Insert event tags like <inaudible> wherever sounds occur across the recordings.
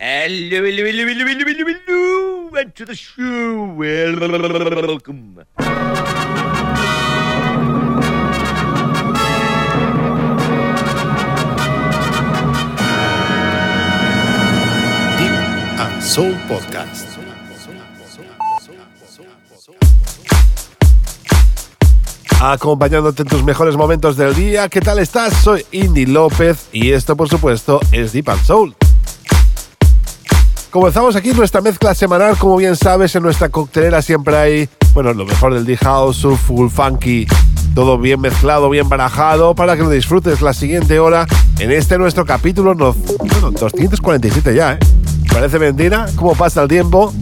Hello, hello, to the show. Welcome. Deep and Soul Podcast. Acompañándote en tus mejores momentos del día, ¿qué tal estás? Soy Indy López y esto por supuesto es Deep and Soul. Comenzamos aquí nuestra mezcla semanal, como bien sabes, en nuestra coctelera siempre hay, bueno, lo mejor del D-House, full funky, todo bien mezclado, bien barajado, para que lo disfrutes la siguiente hora en este nuestro capítulo, no, bueno, 247 ya, ¿eh? Parece mentira, cómo pasa el tiempo.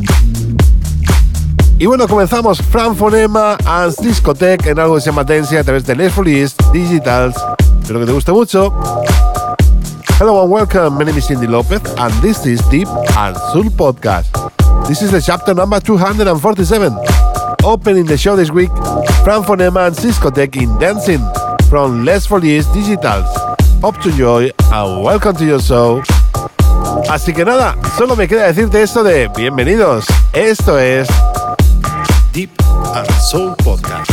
Y bueno, comenzamos Fran Fonema and Discotech en algo que se llama Dance a través de Netflix Digitals. Espero que te guste mucho. Hello and welcome. My name is Cindy Lopez, and this is Deep and Soul Podcast. This is the chapter number 247. Opening the show this week, Fran Fonema and Discotech in Dancing from Les Folies Digitals. Hope to enjoy and welcome to your show. Así que nada, solo me queda decirte esto de bienvenidos. Esto es Deep and Soul Podcast.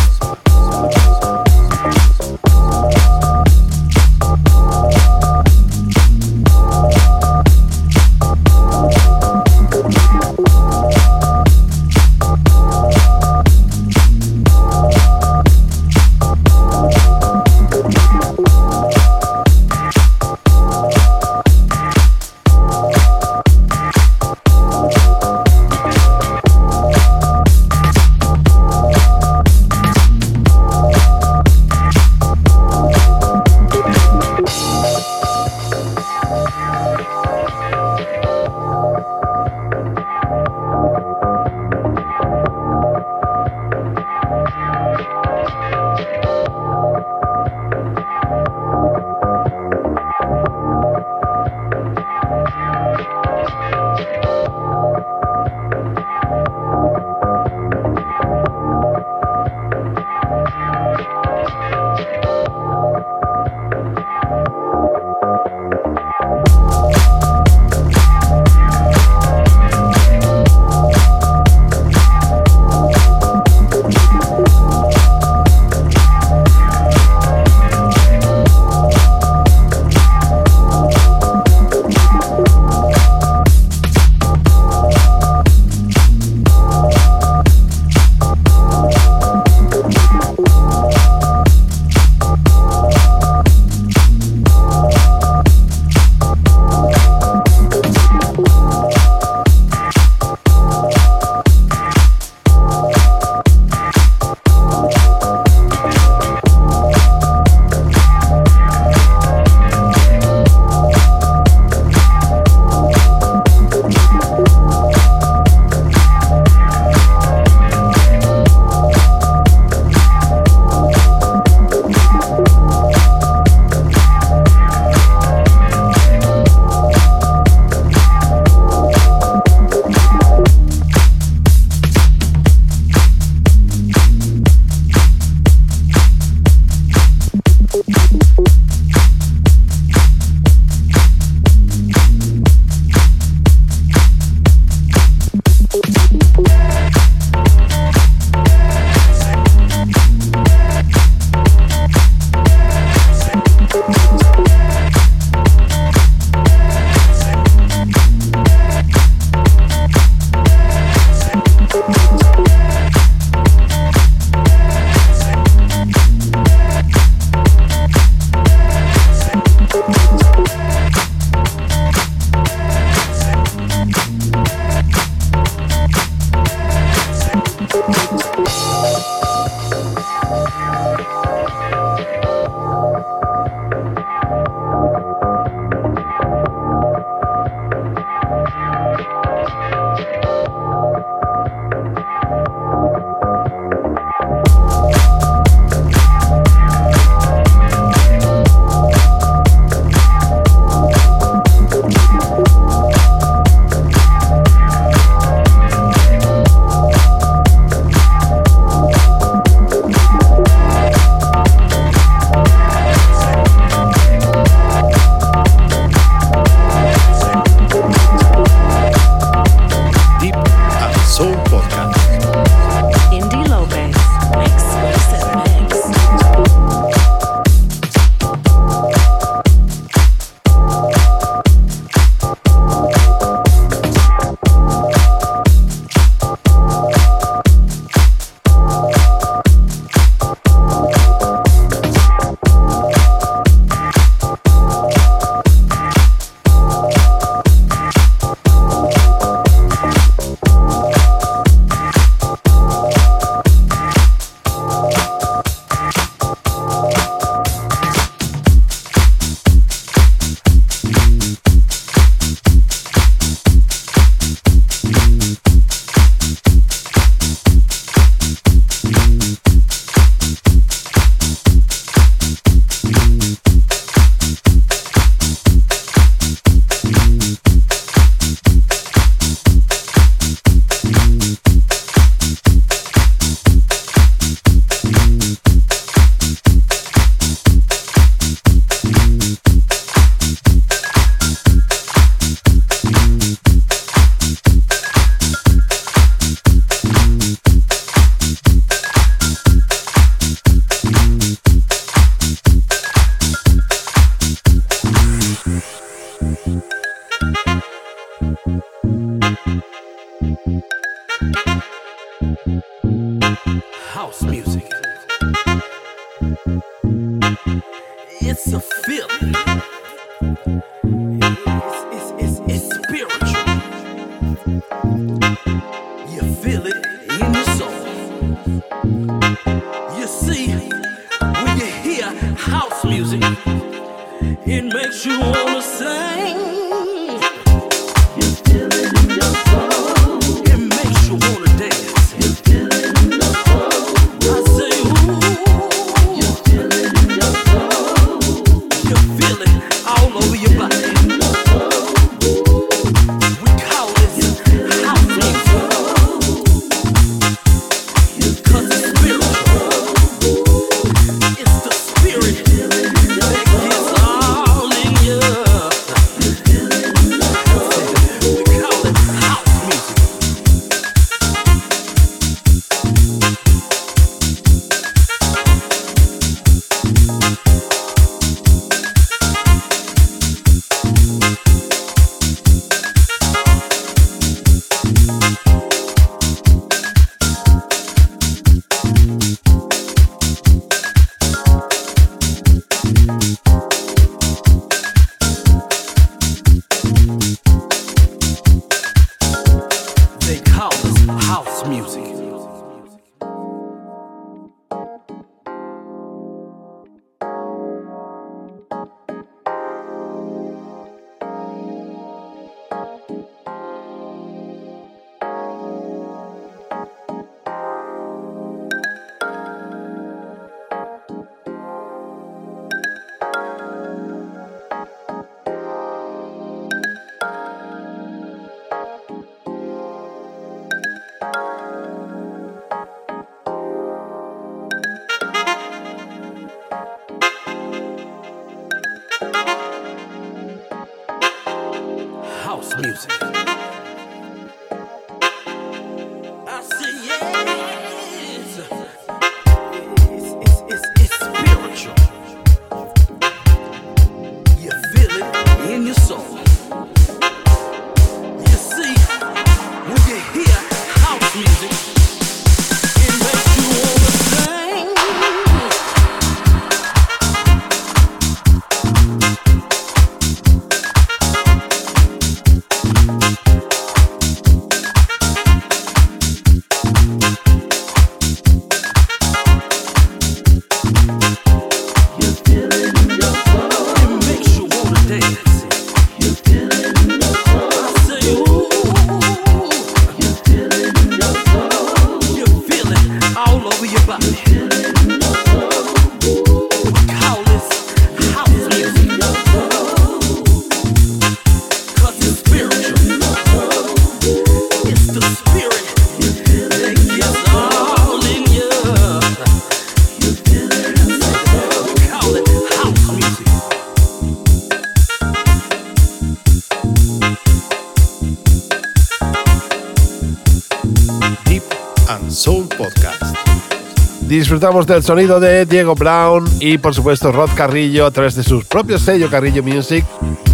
Disfrutamos del sonido de Diego Brown y por supuesto Rod Carrillo a través de su propio sello Carrillo Music.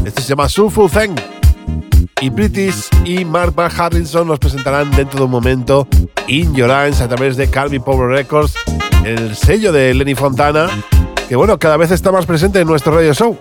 Este se llama Soulful Thing. Y British y Mark Mark Harrison nos presentarán dentro de un momento In Your Eyes a través de Calvin Power Records, el sello de Lenny Fontana, que bueno, cada vez está más presente en nuestro radio show.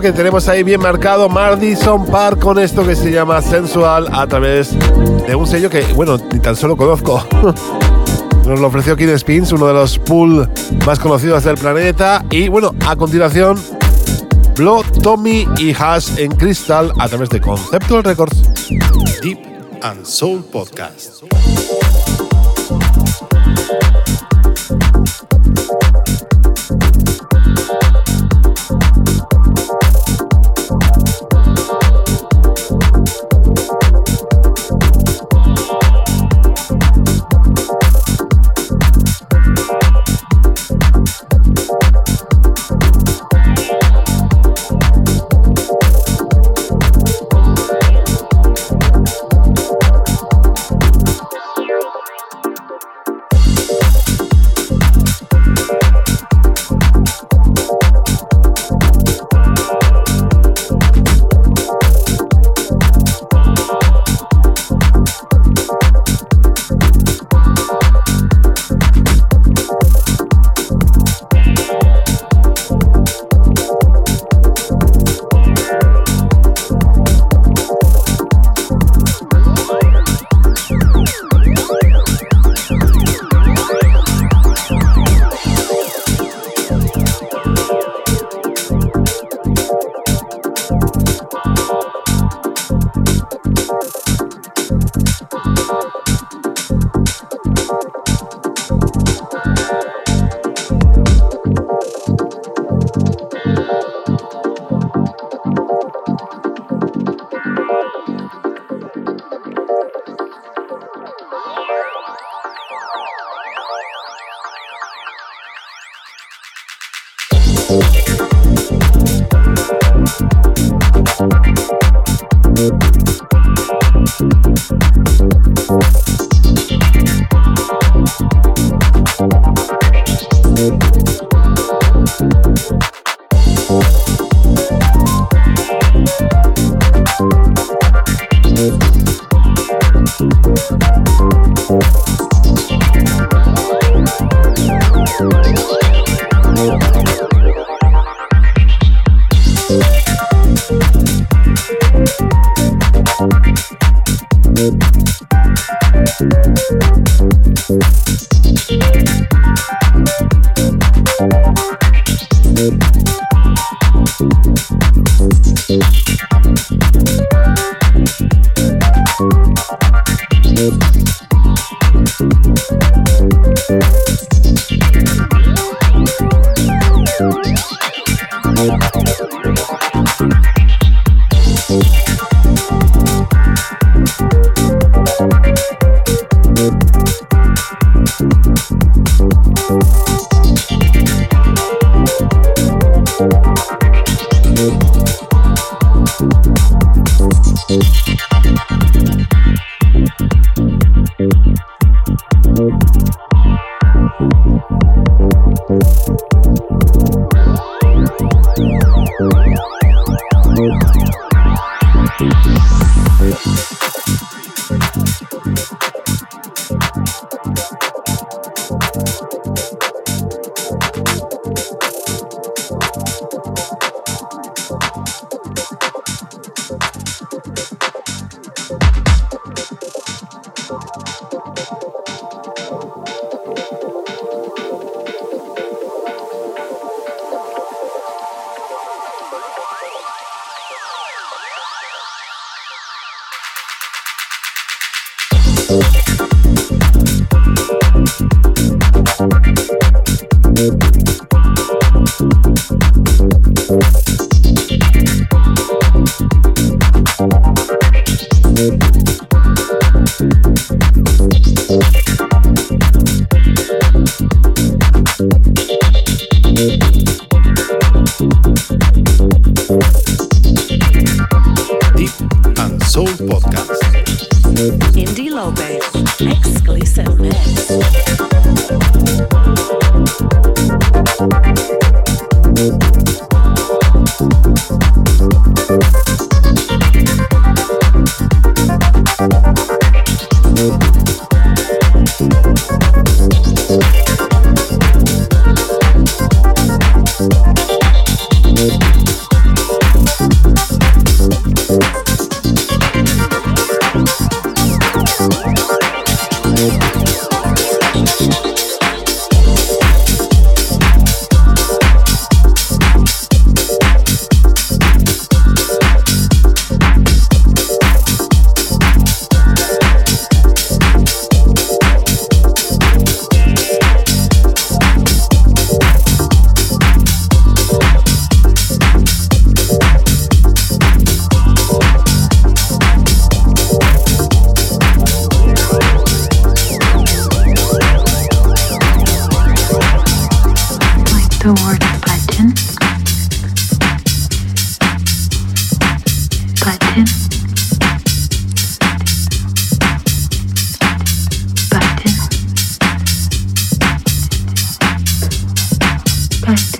Que tenemos ahí bien marcado, Madison Park, con esto que se llama Sensual a través de un sello que, bueno, ni tan solo conozco. <laughs> Nos lo ofreció Kid Spins, uno de los pool más conocidos del planeta. Y bueno, a continuación, Blow, Tommy y Hash en Crystal a través de Conceptual Records. Deep and Soul Podcast. Button. Button. Button.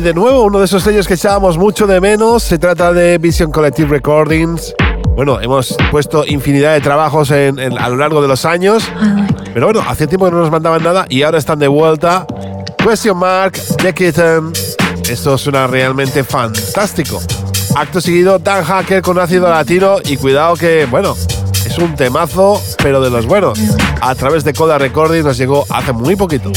De nuevo uno de esos sellos que echábamos mucho de menos. Se trata de Vision Collective Recordings. Bueno, hemos puesto infinidad de trabajos en, a lo largo de los años. Pero bueno, hace tiempo que no nos mandaban nada y ahora están de vuelta. Question Mark, The Kitten. Esto suena realmente fantástico. Acto seguido, Dan Hacker con ácido latino y cuidado que, bueno, es un temazo, pero de los buenos. A través de Coda Recordings nos llegó hace muy poquito.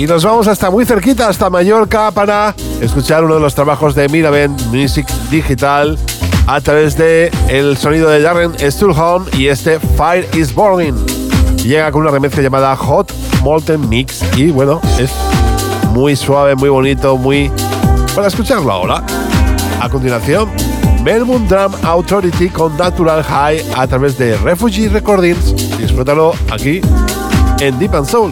Y nos vamos hasta muy cerquita, hasta Mallorca, para escuchar uno de los trabajos de Miravent Music Digital a través de el sonido de Darren Stulholm y este Fire is Burning. Llega con una remezcla llamada Hot Molten Mix y bueno, es muy suave, muy bonito, muy... para escucharlo ahora. A continuación, Melbourne Drum Authority con Natural High a través de Refugee Recordings. Disfrútalo aquí en Deep and Soul.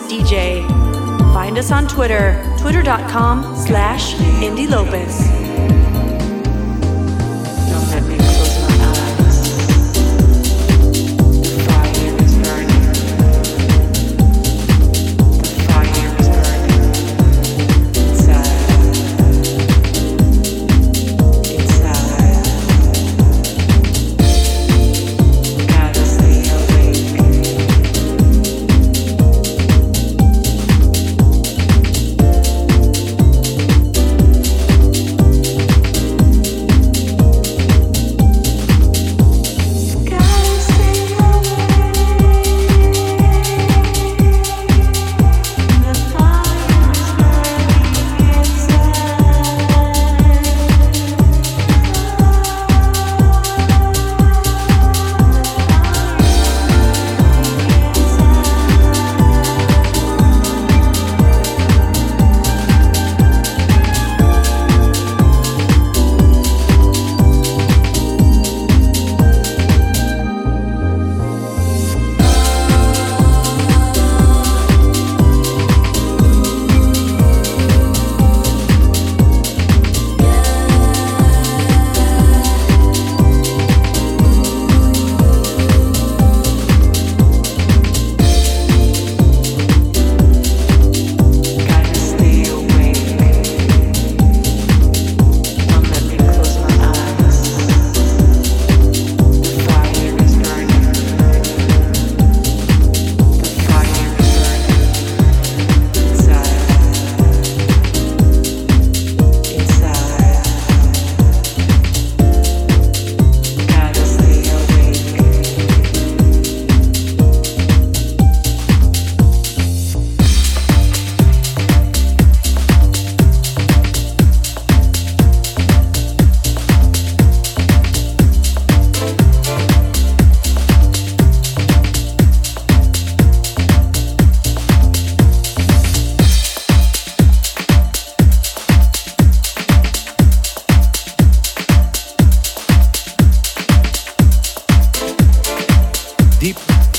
DJ. Find us on Twitter, twitter.com slash Indie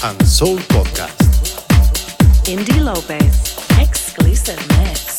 and Soul Podcast. Indy Lopez, exclusive mix.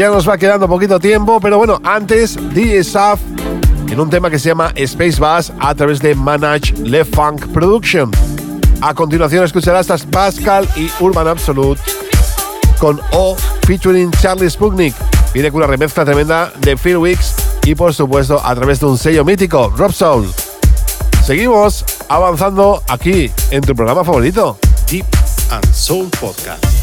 Ya nos va quedando poquito tiempo, pero bueno, antes DJ Saf en un tema que se llama Space Bass a través de Manage Le Funk Production. A continuación escucharás a Pascal y Urban Absolute con O featuring Charlie Sputnik. Viene con una remezcla tremenda de Phil Weeks y por supuesto a través de un sello mítico, Rob Soul. Seguimos avanzando aquí en tu programa favorito. Deep and Soul Podcast.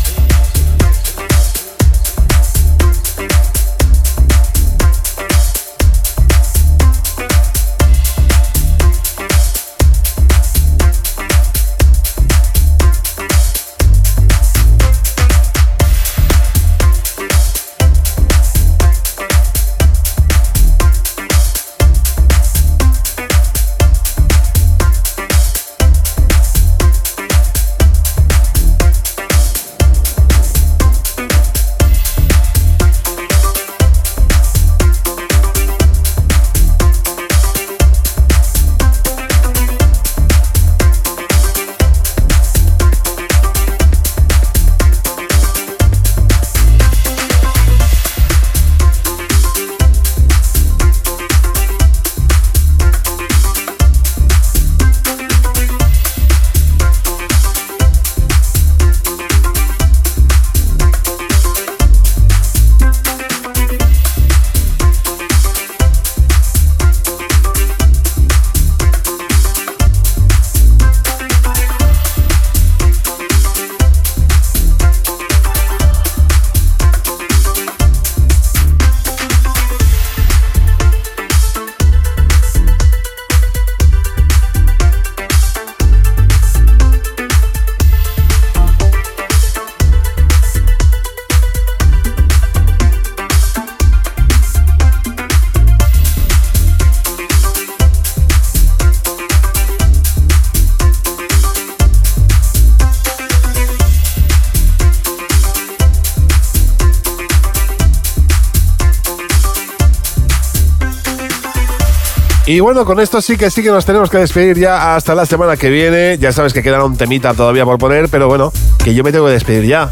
Y bueno, con esto sí que sí que nos tenemos que despedir ya hasta la semana que viene. Ya sabes que queda un temita todavía por poner, pero bueno, que yo me tengo que despedir ya.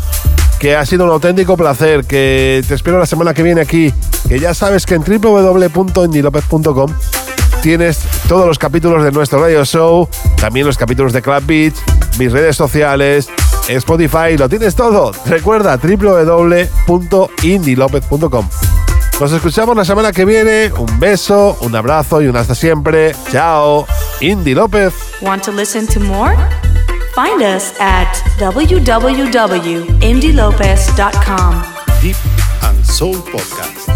Que ha sido un auténtico placer, que te espero la semana que viene aquí. Que ya sabes que en www.indilopez.com tienes todos los capítulos de nuestro radio show, también los capítulos de Club Beach, mis redes sociales, Spotify, lo tienes todo. Recuerda www.indilopez.com. Nos escuchamos la semana que viene. Un beso, un abrazo y un hasta siempre. Chao. Indy López. Want to listen to more? Find us at www.indylopez.com. Deep and Soul Podcast.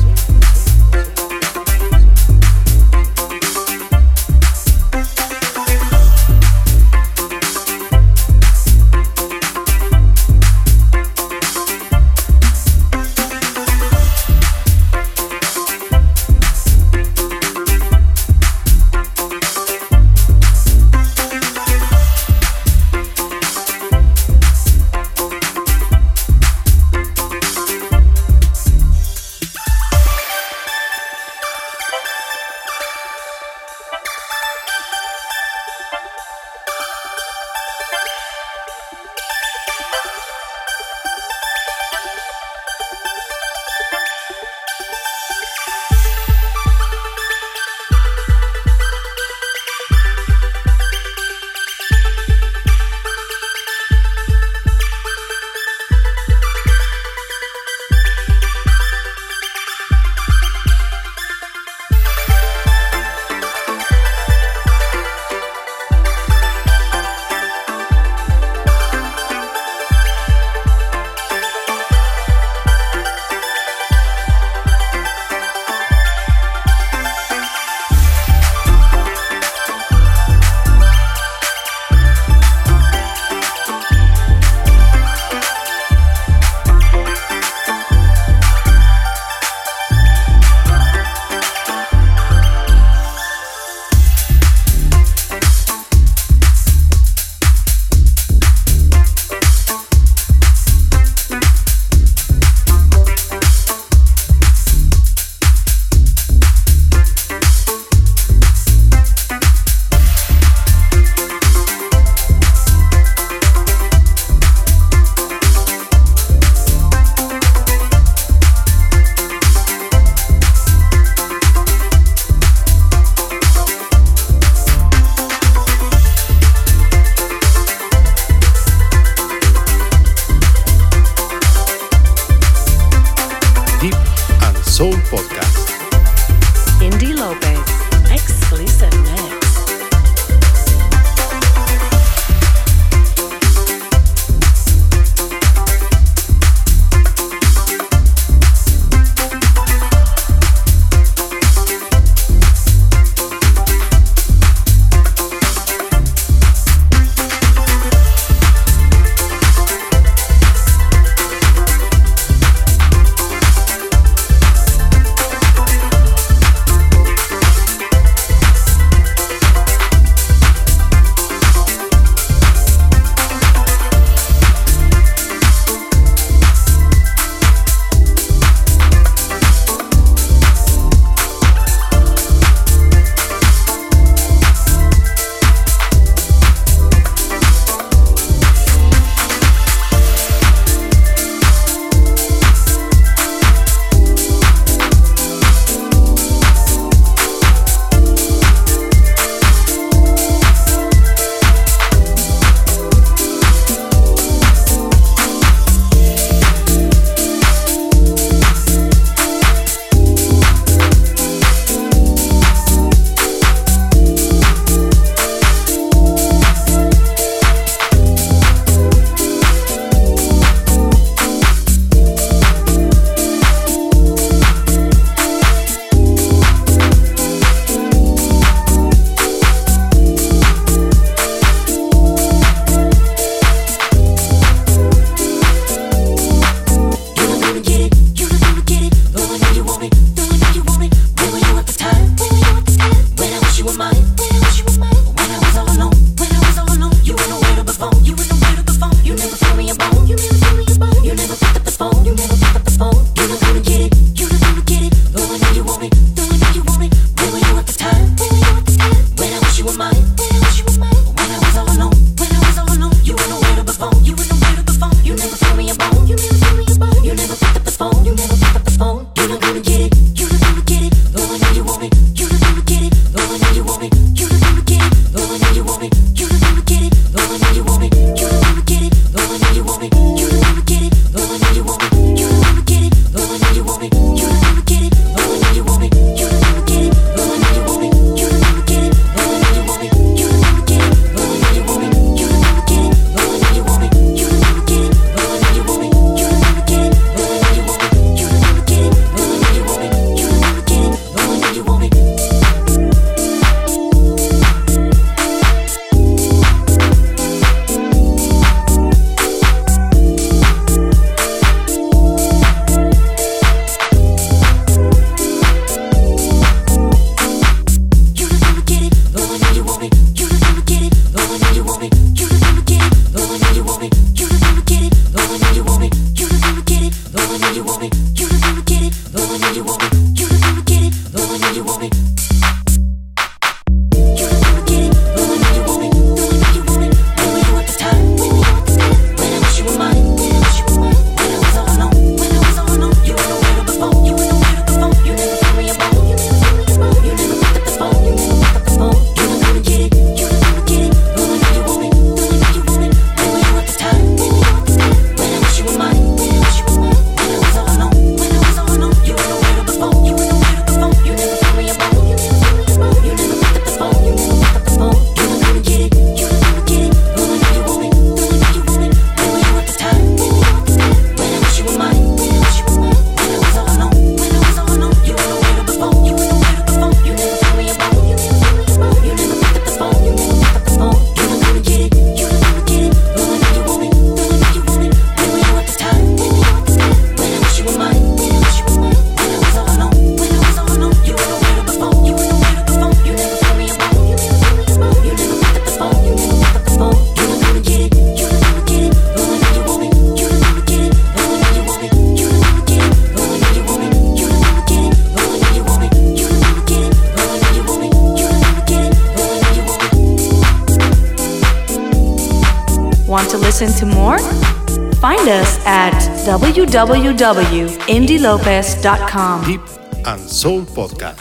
www.indylopez.com. Deep and Soul Podcast.